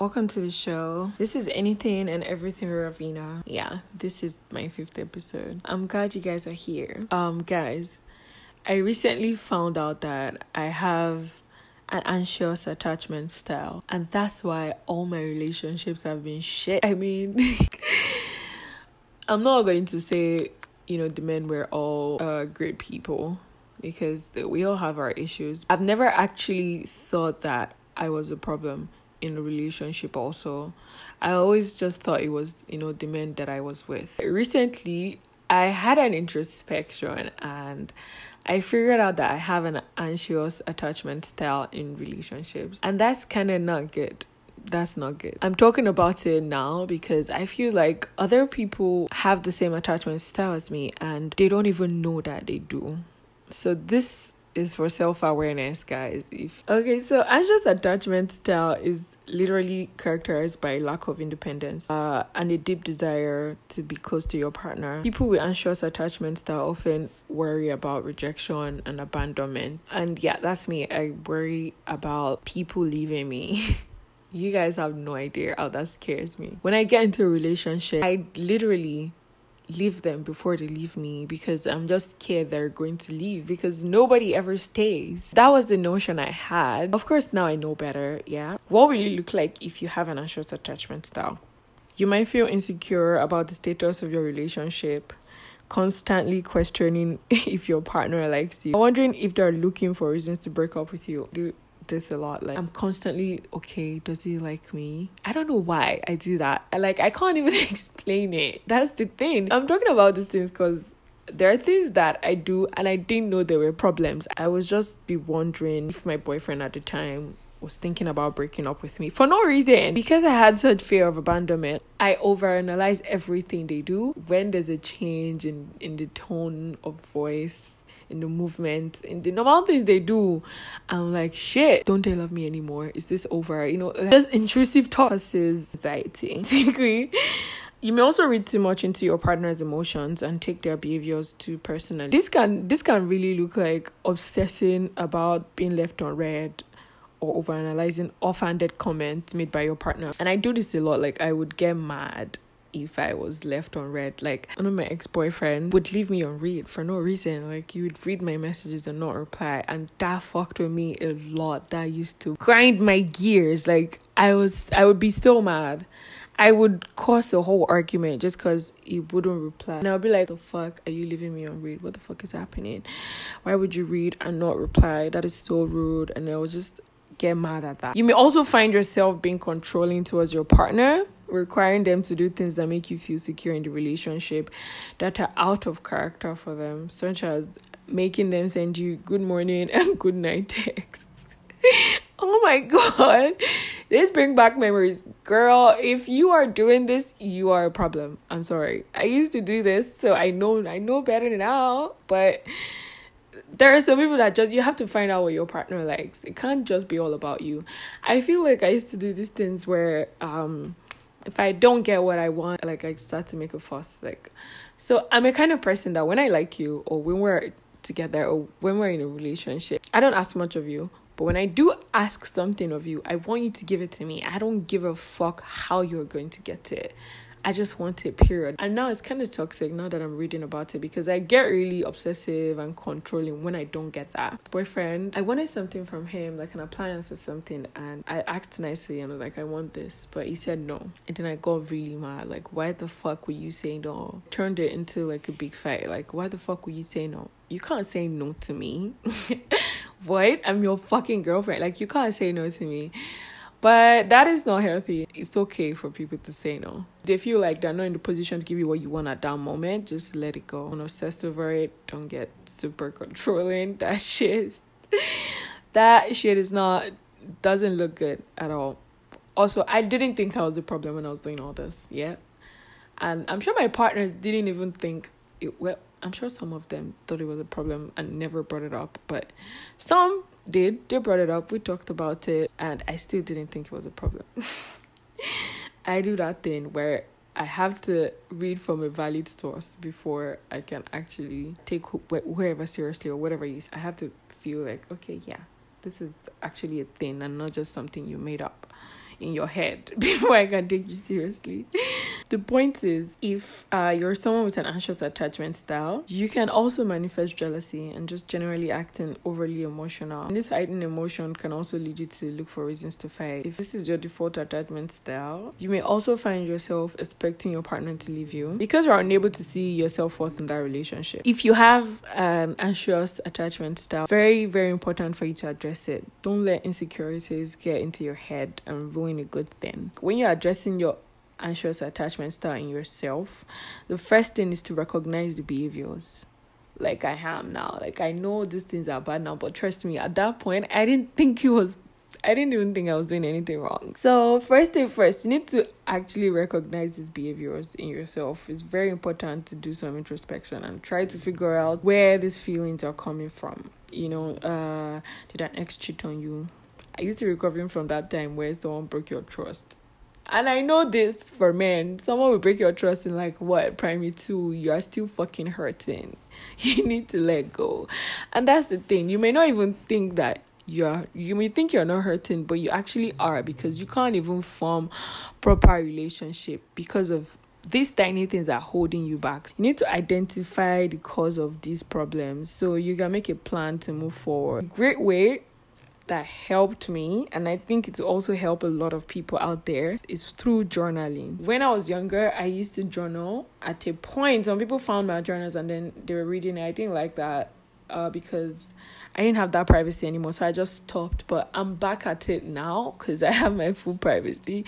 Welcome to the show. This is Anything and Everything Ravina. Yeah, this is my fifth episode. I'm glad you guys are here. Um, guys, I recently found out that I have an anxious attachment style, and that's why all my relationships have been shit. I mean, I'm not going to say, you know, the men were all uh, great people because we all have our issues. I've never actually thought that I was a problem in a relationship also. I always just thought it was, you know, the men that I was with. Recently, I had an introspection and I figured out that I have an anxious attachment style in relationships. And that's kind of not good. That's not good. I'm talking about it now because I feel like other people have the same attachment style as me and they don't even know that they do. So this is for self awareness, guys. If okay, so anxious attachment style is literally characterized by lack of independence uh, and a deep desire to be close to your partner. People with anxious attachment style often worry about rejection and abandonment. And yeah, that's me. I worry about people leaving me. you guys have no idea how that scares me. When I get into a relationship, I literally leave them before they leave me because I'm just scared they're going to leave because nobody ever stays. That was the notion I had. Of course, now I know better, yeah. What will you look like if you have an anxious attachment style? You might feel insecure about the status of your relationship, constantly questioning if your partner likes you, wondering if they're looking for reasons to break up with you. This a lot. Like I'm constantly okay, does he like me? I don't know why I do that. Like I can't even explain it. That's the thing. I'm talking about these things because there are things that I do and I didn't know there were problems. I was just be wondering if my boyfriend at the time was thinking about breaking up with me for no reason. Because I had such fear of abandonment, I overanalyze everything they do. When there's a change in, in the tone of voice, in the movement, in the normal things they do. I'm like, shit, don't they love me anymore? Is this over? You know, just intrusive thoughts is anxiety. Basically. You may also read too much into your partner's emotions and take their behaviors too personally. This can this can really look like obsessing about being left on read or overanalyzing offhanded comments made by your partner. And I do this a lot. Like I would get mad if I was left on read. Like I know my ex boyfriend would leave me on read for no reason. Like you would read my messages and not reply, and that fucked with me a lot. That used to grind my gears. Like I was, I would be so mad. I would cause a whole argument just because he wouldn't reply. And I'll be like, the fuck are you leaving me on read? What the fuck is happening? Why would you read and not reply? That is so rude. And I was just get mad at that. You may also find yourself being controlling towards your partner, requiring them to do things that make you feel secure in the relationship that are out of character for them, such as making them send you good morning and good night texts. oh my god. This bring back memories. Girl, if you are doing this, you are a problem. I'm sorry. I used to do this, so I know I know better now, but there are some people that just you have to find out what your partner likes. It can't just be all about you. I feel like I used to do these things where um if I don't get what I want, like I start to make a fuss. Like so I'm a kind of person that when I like you or when we're together or when we're in a relationship, I don't ask much of you. But when I do ask something of you, I want you to give it to me. I don't give a fuck how you're going to get it. I just want it, period. And now it's kind of toxic now that I'm reading about it because I get really obsessive and controlling when I don't get that. Boyfriend, I wanted something from him, like an appliance or something, and I asked nicely and I was like, I want this, but he said no. And then I got really mad. Like, why the fuck were you saying no? Turned it into like a big fight. Like, why the fuck were you saying no? You can't say no to me. what? I'm your fucking girlfriend. Like, you can't say no to me. But that is not healthy. It's okay for people to say no. They feel like they're not in the position to give you what you want at that moment. Just let it go. Don't obsess over it. Don't get super controlling. That shit. that shit is not doesn't look good at all. Also, I didn't think I was the problem when I was doing all this. Yeah. And I'm sure my partners didn't even think it well I'm sure some of them thought it was a problem and never brought it up, but some did. They brought it up. We talked about it, and I still didn't think it was a problem. I do that thing where I have to read from a valid source before I can actually take wh- whoever seriously or whatever you. I have to feel like, okay, yeah, this is actually a thing and not just something you made up. In your head before I can take you seriously. the point is, if uh, you're someone with an anxious attachment style, you can also manifest jealousy and just generally acting overly emotional. And this heightened emotion can also lead you to look for reasons to fight. If this is your default attachment style, you may also find yourself expecting your partner to leave you because you're unable to see yourself worth in that relationship. If you have an anxious attachment style, very, very important for you to address it. Don't let insecurities get into your head and ruin a good thing. When you're addressing your anxious attachment style in yourself, the first thing is to recognize the behaviors. Like I am now. Like I know these things are bad now, but trust me, at that point, I didn't think it was I didn't even think I was doing anything wrong. So, first thing first, you need to actually recognize these behaviors in yourself. It's very important to do some introspection and try to figure out where these feelings are coming from. You know, uh, did an ex cheat on you? I used to recovering from that time where someone broke your trust. And I know this for men. Someone will break your trust in like what primary two, you are still fucking hurting. You need to let go. And that's the thing. You may not even think that you're you may think you're not hurting but you actually are because you can't even form proper relationship because of these tiny things are holding you back you need to identify the cause of these problems so you can make a plan to move forward great way that helped me and i think it's also helped a lot of people out there is through journaling when i was younger i used to journal at a point some people found my journals and then they were reading it i didn't like that uh, because I didn't have that privacy anymore, so I just stopped. But I'm back at it now because I have my full privacy.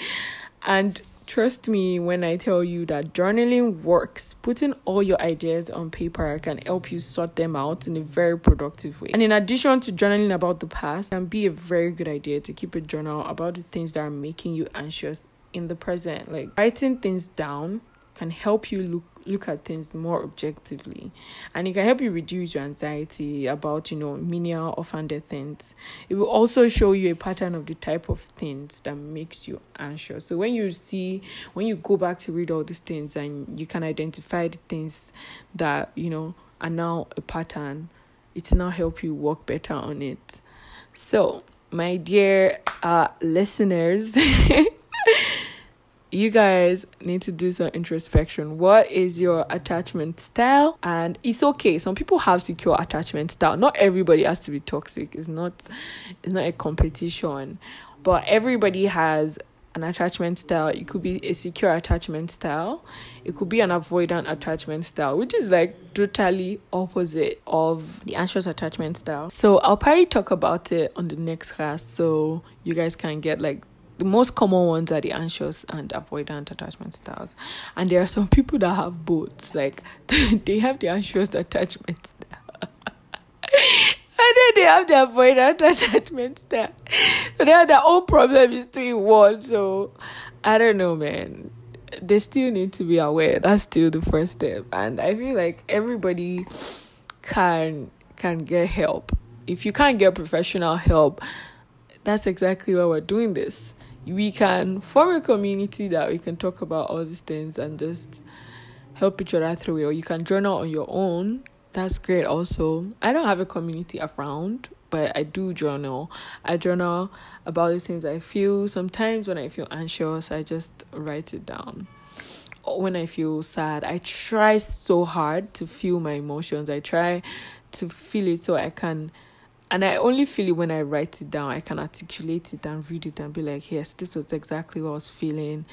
And trust me when I tell you that journaling works. Putting all your ideas on paper can help you sort them out in a very productive way. And in addition to journaling about the past, it can be a very good idea to keep a journal about the things that are making you anxious in the present. Like writing things down can help you look look at things more objectively. And it can help you reduce your anxiety about you know menial offended things. It will also show you a pattern of the type of things that makes you anxious. So when you see when you go back to read all these things and you can identify the things that you know are now a pattern it will now help you work better on it. So my dear uh listeners you guys need to do some introspection. What is your attachment style? And it's okay. Some people have secure attachment style. Not everybody has to be toxic. It's not it's not a competition. But everybody has an attachment style. It could be a secure attachment style. It could be an avoidant attachment style, which is like totally opposite of the anxious attachment style. So I'll probably talk about it on the next class so you guys can get like the most common ones are the anxious and avoidant attachment styles. And there are some people that have both. Like they have the anxious attachment style. and then they have the avoidant attachment style. So they have their own problem is in one. So I don't know, man. They still need to be aware. That's still the first step. And I feel like everybody can can get help. If you can't get professional help, that's exactly why we're doing this we can form a community that we can talk about all these things and just help each other through it. Or you can journal on your own. That's great also. I don't have a community around, but I do journal. I journal about the things I feel. Sometimes when I feel anxious, I just write it down. Or when I feel sad, I try so hard to feel my emotions. I try to feel it so I can and I only feel it when I write it down. I can articulate it and read it and be like, yes, this was exactly what I was feeling.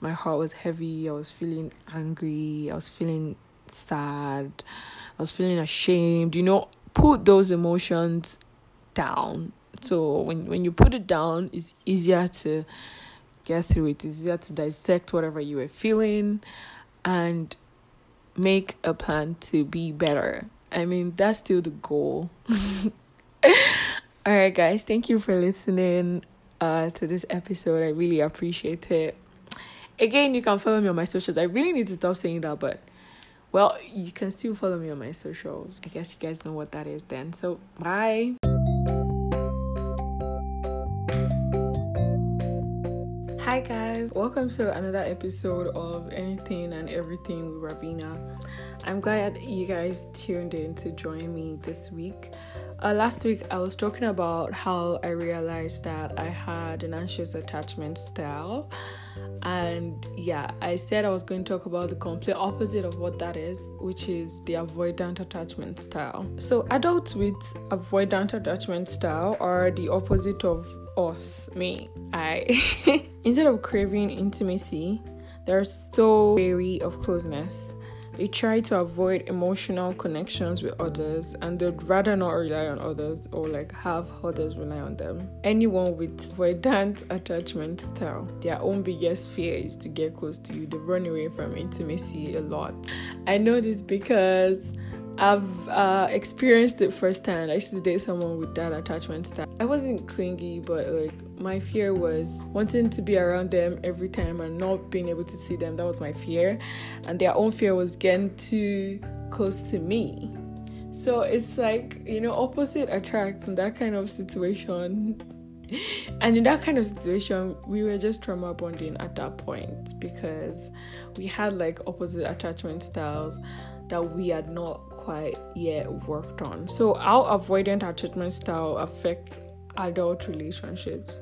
My heart was heavy. I was feeling angry. I was feeling sad. I was feeling ashamed. You know, put those emotions down. So when when you put it down, it's easier to get through it. It's easier to dissect whatever you were feeling and make a plan to be better. I mean, that's still the goal. All right, guys, thank you for listening uh, to this episode. I really appreciate it. Again, you can follow me on my socials. I really need to stop saying that, but well, you can still follow me on my socials. I guess you guys know what that is then. So, bye. Hi, guys, welcome to another episode of Anything and Everything with Ravina. I'm glad you guys tuned in to join me this week. Uh, last week, I was talking about how I realized that I had an anxious attachment style. And yeah, I said I was going to talk about the complete opposite of what that is, which is the avoidant attachment style. So, adults with avoidant attachment style are the opposite of us, me. I instead of craving intimacy, they're so wary of closeness. They try to avoid emotional connections with others and they'd rather not rely on others or like have others rely on them. Anyone with avoidant attachment style, their own biggest fear is to get close to you. They run away from intimacy a lot. I know this because I've uh, experienced it firsthand. I used to date someone with that attachment style. I wasn't clingy, but like my fear was wanting to be around them every time and not being able to see them. That was my fear, and their own fear was getting too close to me. So it's like you know, opposite attracts in that kind of situation. and in that kind of situation, we were just trauma bonding at that point because we had like opposite attachment styles that we had not quite yet worked on. So, how avoidant attachment style affects adult relationships.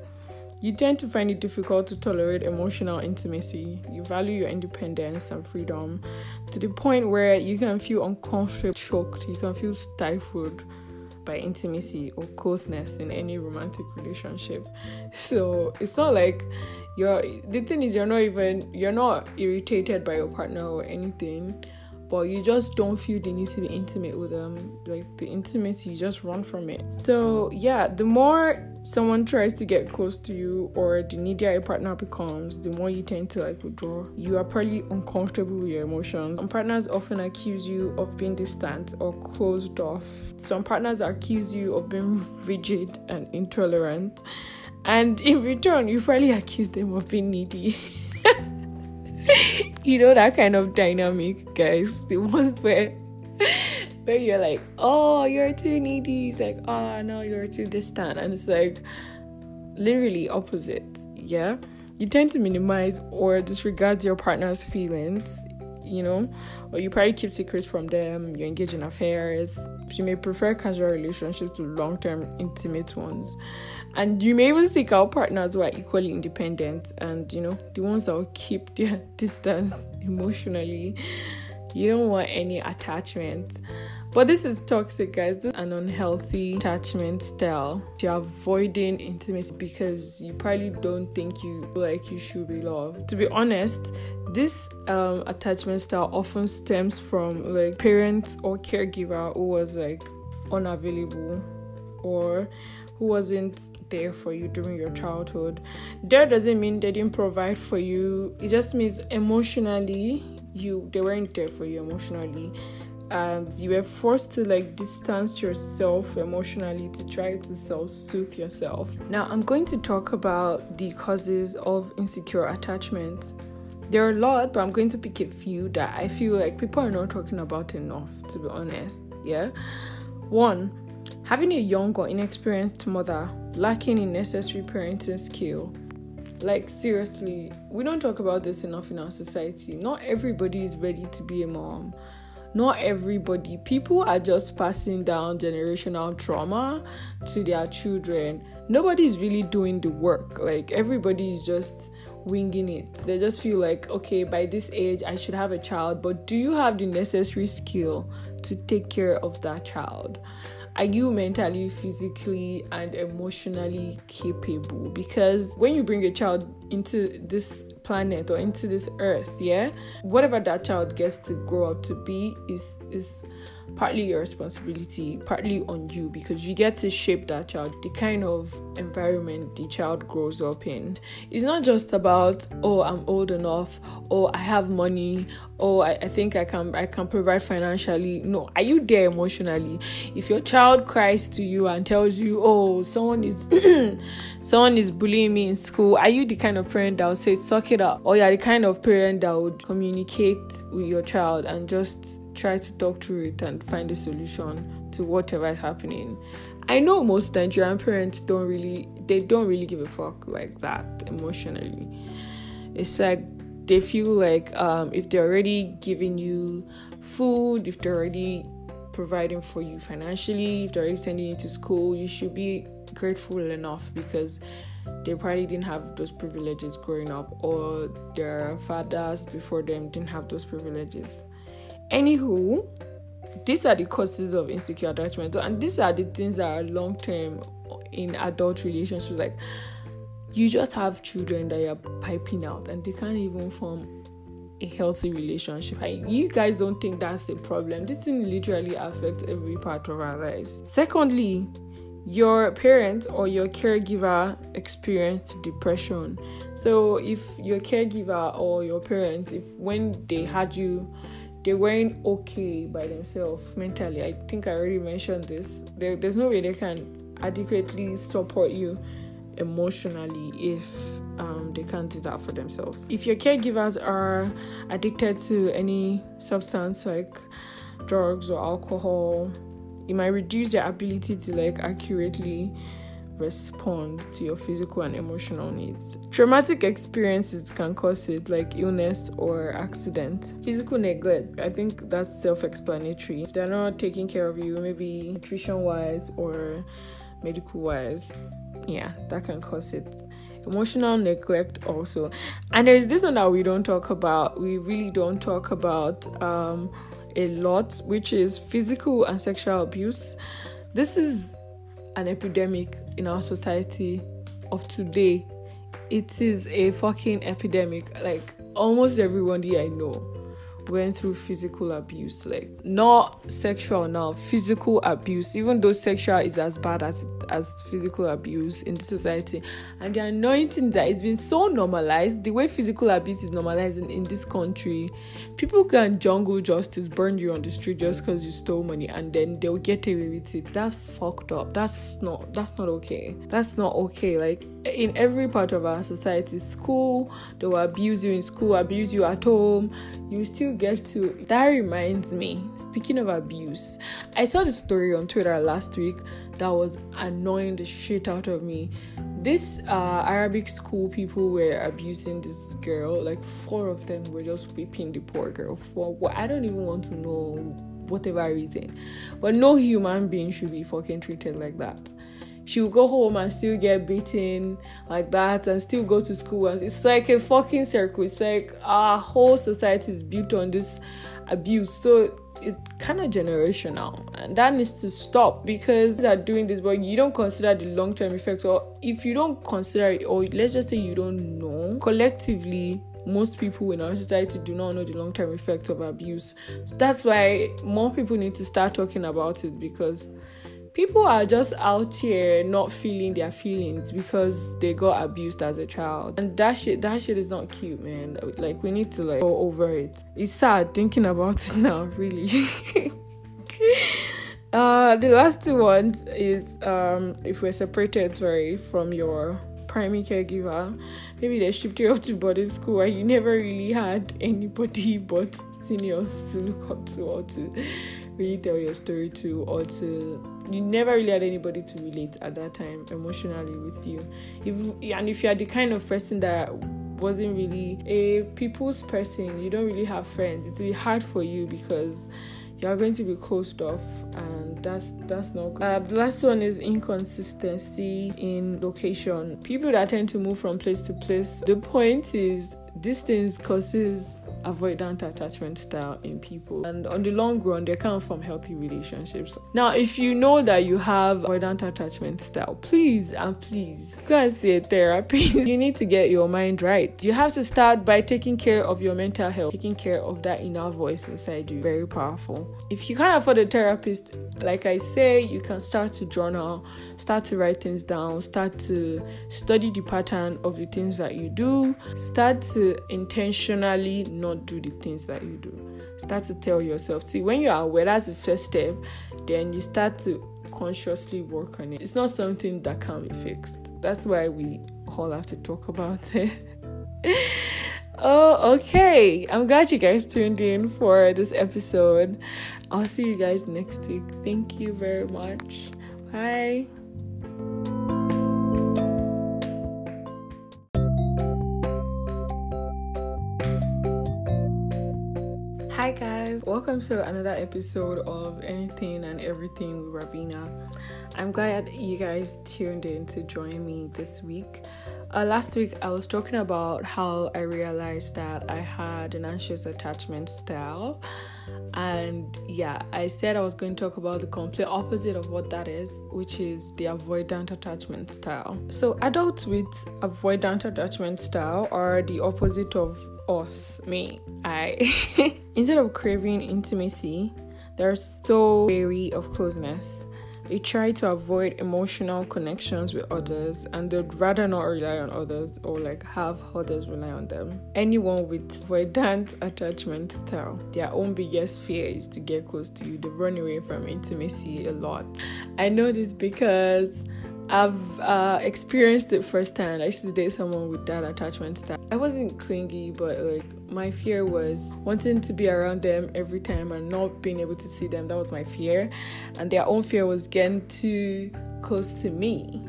You tend to find it difficult to tolerate emotional intimacy. You value your independence and freedom to the point where you can feel uncomfortable, choked, you can feel stifled by intimacy or closeness in any romantic relationship. So it's not like you're the thing is you're not even you're not irritated by your partner or anything but you just don't feel the need to be intimate with them. Like the intimacy, you just run from it. So, yeah, the more someone tries to get close to you or the needier your partner becomes, the more you tend to like withdraw. You are probably uncomfortable with your emotions. Some partners often accuse you of being distant or closed off. Some partners accuse you of being rigid and intolerant. And in return, you probably accuse them of being needy. you know that kind of dynamic, guys. The ones where where you're like, oh, you're too needy. It's like, oh no, you're too distant. And it's like literally opposite. Yeah. You tend to minimize or disregard your partner's feelings, you know, or you probably keep secrets from them, you engage in affairs. You may prefer casual relationships to long term intimate ones. And you may even seek out partners who are equally independent and you know the ones that will keep their distance emotionally. You don't want any attachment but this is toxic guys this is an unhealthy attachment style you're avoiding intimacy because you probably don't think you like you should be loved to be honest this um, attachment style often stems from like parents or caregiver who was like unavailable or who wasn't there for you during your childhood. That doesn't mean they didn't provide for you. It just means emotionally you they weren't there for you emotionally and you were forced to like distance yourself emotionally to try to self-soothe yourself. Now I'm going to talk about the causes of insecure attachment. There are a lot, but I'm going to pick a few that I feel like people are not talking about enough, to be honest. Yeah. One, having a young or inexperienced mother lacking in necessary parenting skill. Like, seriously, we don't talk about this enough in our society. Not everybody is ready to be a mom. Not everybody. People are just passing down generational trauma to their children. Nobody is really doing the work. Like, everybody is just winging it. They just feel like, okay, by this age, I should have a child. But do you have the necessary skill to take care of that child? are you mentally, physically, and emotionally capable? Because when you bring a child into this planet or into this earth, yeah, whatever that child gets to grow up to be is is partly your responsibility, partly on you because you get to shape that child, the kind of environment the child grows up in. It's not just about oh I'm old enough, oh I have money, oh I, I think I can I can provide financially. No, are you there emotionally? If your child cries to you and tells you, oh someone is someone is bullying me in school, are you the kind of parent that would say suck it up? Or you're the kind of parent that would communicate with your child and just try to talk through it and find a solution to whatever is happening. I know most Nigerian parents don't really they don't really give a fuck like that emotionally. It's like they feel like um, if they're already giving you food, if they're already providing for you financially, if they're already sending you to school, you should be grateful enough because they probably didn't have those privileges growing up, or their fathers before them didn't have those privileges. Anywho, these are the causes of insecure attachment, and these are the things that are long term in adult relationships. Like, you just have children that you're piping out, and they can't even form a healthy relationship. You guys don't think that's a problem. This thing literally affects every part of our lives. Secondly, your parent or your caregiver experienced depression. So if your caregiver or your parent, if when they had you, they weren't okay by themselves mentally. I think I already mentioned this. There, there's no way they can adequately support you emotionally if um, they can't do that for themselves. If your caregivers are addicted to any substance like drugs or alcohol, it might reduce their ability to like accurately respond to your physical and emotional needs. Traumatic experiences can cause it, like illness or accident. Physical neglect, I think that's self explanatory. If they're not taking care of you, maybe nutrition wise or medical wise, yeah, that can cause it. Emotional neglect also. And there's this one that we don't talk about, we really don't talk about. Um, a lot, which is physical and sexual abuse. This is an epidemic in our society of today. It is a fucking epidemic. Like almost everybody I know went through physical abuse like not sexual now physical abuse. Even though sexual is as bad as as physical abuse in the society. And the anointing that it's been so normalized the way physical abuse is normalized in, in this country people can jungle justice burn you on the street just because you stole money and then they'll get away with it. That's fucked up. That's not that's not okay. That's not okay. Like in every part of our society school they will abuse you in school abuse you at home. You still get to that reminds me speaking of abuse i saw the story on twitter last week that was annoying the shit out of me. This uh, arabic school people were abusing this girl like four of them were just whipping the poor girl for what i don't even want to know whatever reason. But no human being should be fucking treated like that she will go home and still get beaten like that and still go to school. And it's like a fucking circle. It's like our whole society is built on this abuse. So it's kind of generational. And that needs to stop because they're doing this but you don't consider the long-term effects or if you don't consider it or let's just say you don't know collectively most people in our society do not know the long-term effects of abuse. So that's why more people need to start talking about it because people are just out here not feeling their feelings because they got abused as a child. And that shit that shit is not cute man. Like we need to like go over it. It's sad thinking about it now really. Uh the last two ones is um if we're separated sorry from your primary caregiver maybe they shipped you off to boarding school and you never really had anybody but seniors to look up to or to really tell your story to or to you never really had anybody to relate at that time emotionally with you if and if you're the kind of person that wasn't really a people's person you don't really have friends it's really hard for you because you're going to be closed off and that's that's not good. Uh, the last one is inconsistency in location people that tend to move from place to place the point is distance causes avoidant attachment style in people. And on the long run they come from healthy relationships. Now if you know that you have avoidant attachment style please and please go and see a therapist. You need to get your mind right. You have to start by taking care of your mental health taking care of that inner voice inside you. Very powerful. If you can't afford a therapist like i say you can start to journal start to write things down start to study the pattern of the things that you do. Start to intentionally not not do the things that you do. Start to tell yourself. See, when you are aware, that's the first step. Then you start to consciously work on it. It's not something that can be fixed. That's why we all have to talk about it. oh, okay. I'm glad you guys tuned in for this episode. I'll see you guys next week. Thank you very much. Bye. Guys, welcome to another episode of Anything and Everything with Ravina. I'm glad you guys tuned in to join me this week. Uh, last week, I was talking about how I realized that I had an anxious attachment style. And yeah, I said I was going to talk about the complete opposite of what that is, which is the avoidant attachment style. So, adults with avoidant attachment style are the opposite of us, me, I. Instead of craving intimacy, they're so wary of closeness. They try to avoid emotional connections with others and they'd rather not rely on others or like have others rely on them. Anyone with avoidant attachment style, their own biggest fear is to get close to you. They run away from intimacy a lot. I know this because I've uh, experienced it firsthand. I used to date someone with that attachment style. I wasn't clingy, but like my fear was wanting to be around them every time and not being able to see them. That was my fear, and their own fear was getting too close to me.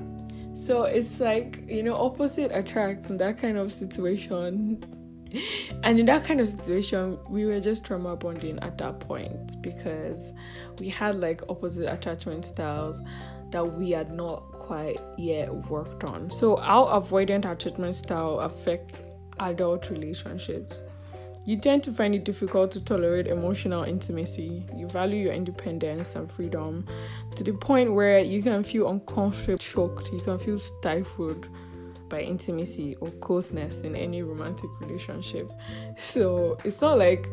So it's like you know, opposite attracts in that kind of situation. and in that kind of situation, we were just trauma bonding at that point because we had like opposite attachment styles that we had not quite yet worked on. So, our avoidant attachment style affects adult relationships? You tend to find it difficult to tolerate emotional intimacy. You value your independence and freedom to the point where you can feel uncomfortable, choked, you can feel stifled by intimacy or closeness in any romantic relationship. So it's not like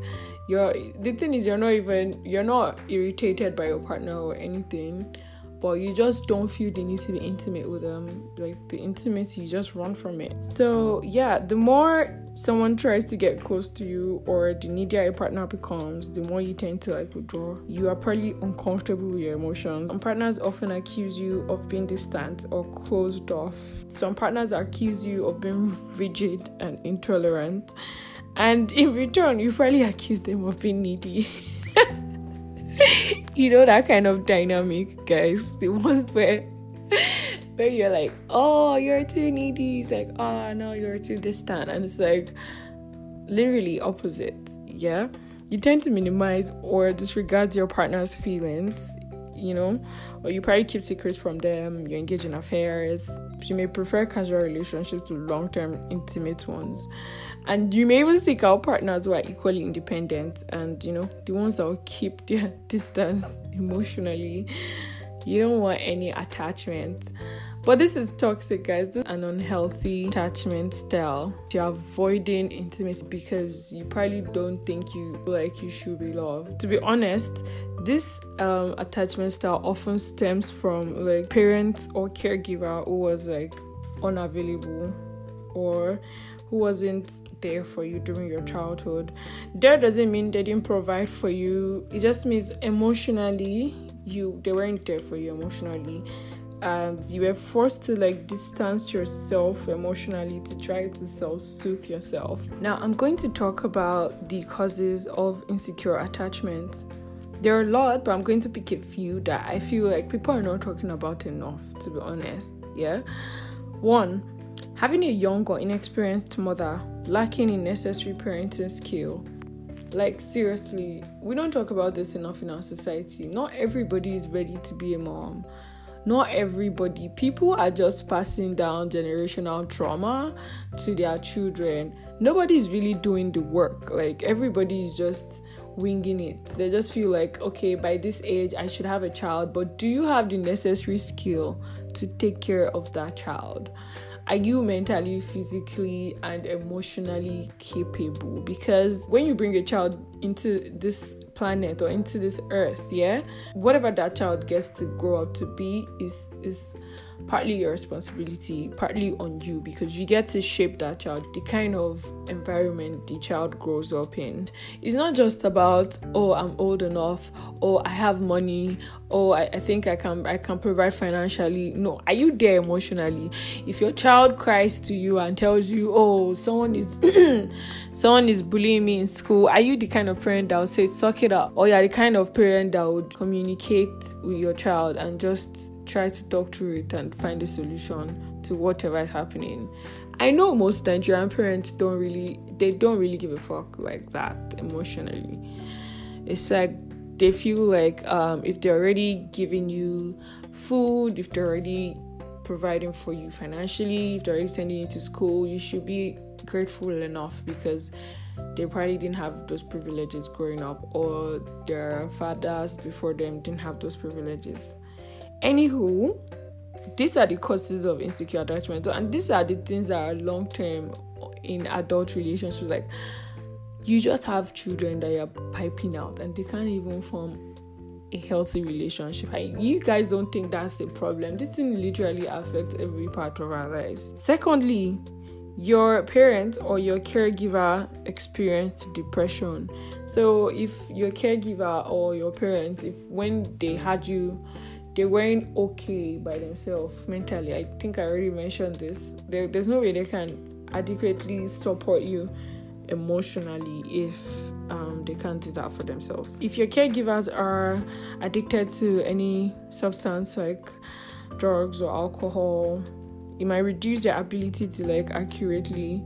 you're the thing is you're not even you're not irritated by your partner or anything but you just don't feel the need to be intimate with them. Like the intimacy, you just run from it. So, yeah, the more someone tries to get close to you or the needier your partner becomes, the more you tend to like withdraw. You are probably uncomfortable with your emotions. Some partners often accuse you of being distant or closed off. Some partners accuse you of being rigid and intolerant. And in return, you probably accuse them of being needy. you know that kind of dynamic, guys. The ones where where you're like, oh, you're too needy. It's like, oh no, you're too distant. And it's like literally opposite. Yeah. You tend to minimize or disregard your partner's feelings, you know, or you probably keep secrets from them, you engage in affairs. You may prefer casual relationships to long term intimate ones. And you may even seek out partners who are equally independent and you know the ones that will keep their distance emotionally. You don't want any attachment but this is toxic guys this is an unhealthy attachment style you're avoiding intimacy because you probably don't think you like you should be loved to be honest this um, attachment style often stems from like parents or caregiver who was like unavailable or who wasn't there for you during your childhood. That doesn't mean they didn't provide for you. It just means emotionally you they weren't there for you emotionally and you were forced to like distance yourself emotionally to try to self-soothe yourself. Now I'm going to talk about the causes of insecure attachment. There are a lot, but I'm going to pick a few that I feel like people are not talking about enough, to be honest. Yeah. One, having a young or inexperienced mother lacking in necessary parenting skill. Like, seriously, we don't talk about this enough in our society. Not everybody is ready to be a mom. Not everybody. People are just passing down generational trauma to their children. Nobody's really doing the work. Like, everybody is just winging it. They just feel like, okay, by this age, I should have a child, but do you have the necessary skill to take care of that child? are you mentally, physically, and emotionally capable? Because when you bring a child into this planet or into this earth, yeah, whatever that child gets to grow up to be is is partly your responsibility, partly on you because you get to shape that child, the kind of environment the child grows up in. It's not just about, oh, I'm old enough, oh, I have money, oh, I, I think I can I can provide financially. No, are you there emotionally? If your child cries to you and tells you, oh, someone is someone is bullying me in school, are you the kind of parent that would say, suck it up? Or you're the kind of parent that would communicate with your child and just try to talk through it and find a solution to whatever is happening. I know most Nigerian parents don't really they don't really give a fuck like that emotionally. It's like they feel like um, if they're already giving you food, if they're already providing for you financially, if they're already sending you to school, you should be grateful enough because they probably didn't have those privileges growing up, or their fathers before them didn't have those privileges. Anywho, these are the causes of insecure attachment, and these are the things that are long term in adult relationships. Like, you just have children that you're piping out, and they can't even form a healthy relationship. You guys don't think that's a problem. This thing literally affects every part of our lives. Secondly, your parent or your caregiver experienced depression. So if your caregiver or your parent, if when they had you, they weren't okay by themselves mentally. I think I already mentioned this. There, there's no way they can adequately support you emotionally if um, they can't do that for themselves. If your caregivers are addicted to any substance like drugs or alcohol, it might reduce their ability to like accurately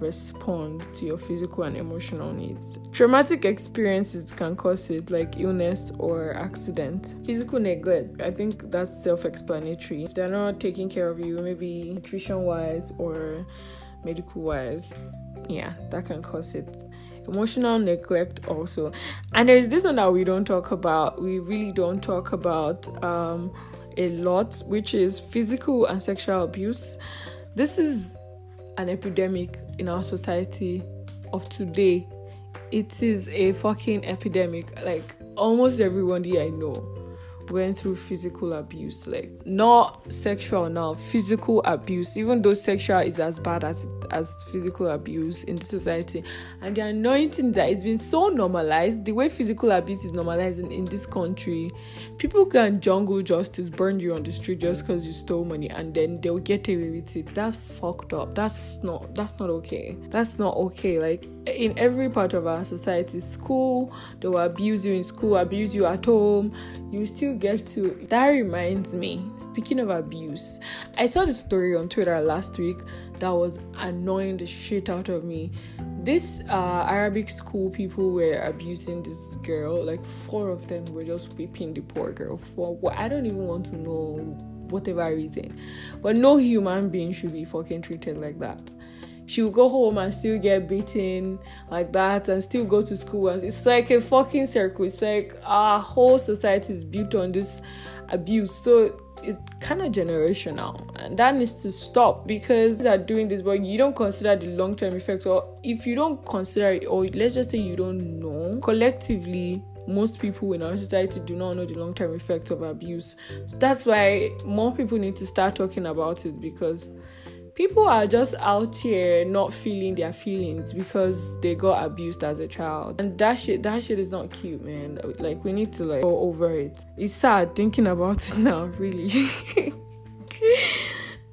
respond to your physical and emotional needs. Traumatic experiences can cause it, like illness or accident. Physical neglect, I think that's self explanatory. If they're not taking care of you, maybe nutrition wise or medical wise, yeah, that can cause it. Emotional neglect also. And there's this one that we don't talk about, we really don't talk about. Um, a lot, which is physical and sexual abuse. This is an epidemic in our society of today. It is a fucking epidemic. Like almost everybody I know went through physical abuse, like not sexual now, physical abuse. Even though sexual is as bad as as physical abuse in the society, and the anointing that it's been so normalized, the way physical abuse is normalized in, in this country, people can jungle justice, burn you on the street just because you stole money, and then they'll get away with it. That's fucked up. That's not. That's not okay. That's not okay. Like in every part of our society, school, they will abuse you in school, abuse you at home. You still get to. That reminds me, speaking of abuse, I saw the story on Twitter last week that was annoying the shit out of me. This uh, Arabic school people were abusing this girl, like four of them were just whipping the poor girl for what I don't even want to know whatever reason. But no human being should be fucking treated like that she will go home and still get beaten like that and still go to school. And it's like a fucking circle. It's like our whole society is built on this abuse. So it's kind of generational. And that needs to stop because they're doing this but you don't consider the long-term effects or if you don't consider it or let's just say you don't know collectively most people in our society do not know the long-term effects of abuse. So that's why more people need to start talking about it because people are just out here not feeling their feelings because they got abused as a child. And that shit that shit is not cute man. Like we need to like go over it. It's sad thinking about it now really.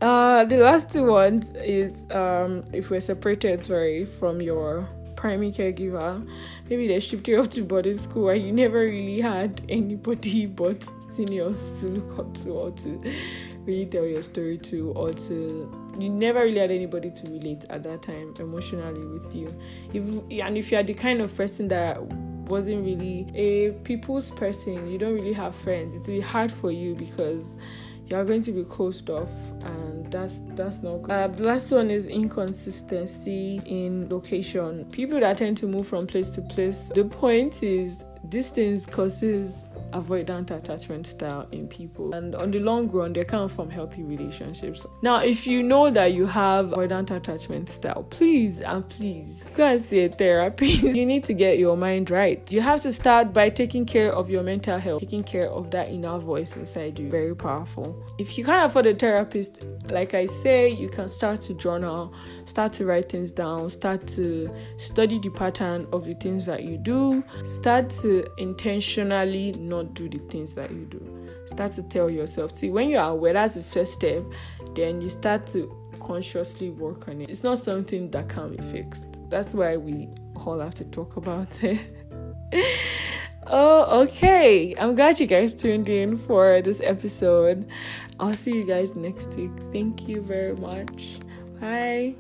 Uh the last two ones is um if we're separated sorry from your primary caregiver maybe they shipped you off to boarding school and you never really had anybody but seniors to look up to or to really tell your story to or to you never really had anybody to relate at that time emotionally with you if and if you are the kind of person that wasn't really a people's person you don't really have friends it's really hard for you because you are going to be closed off and that's that's not good. Uh, the last one is inconsistency in location people that tend to move from place to place the point is distance causes avoidant attachment style in people. And on the long run, they come from healthy relationships. Now, if you know that you have avoidant attachment style, please and please go and see a therapist. you need to get your mind right. You have to start by taking care of your mental health, taking care of that inner voice inside you. Very powerful. If you can't afford a therapist, like I say, you can start to journal, start to write things down, start to study the pattern of the things that you do, start to intentionally not not do the things that you do. Start to tell yourself. See, when you are aware, that's the first step. Then you start to consciously work on it. It's not something that can be fixed. That's why we all have to talk about it. Oh, okay. I'm glad you guys tuned in for this episode. I'll see you guys next week. Thank you very much. Bye.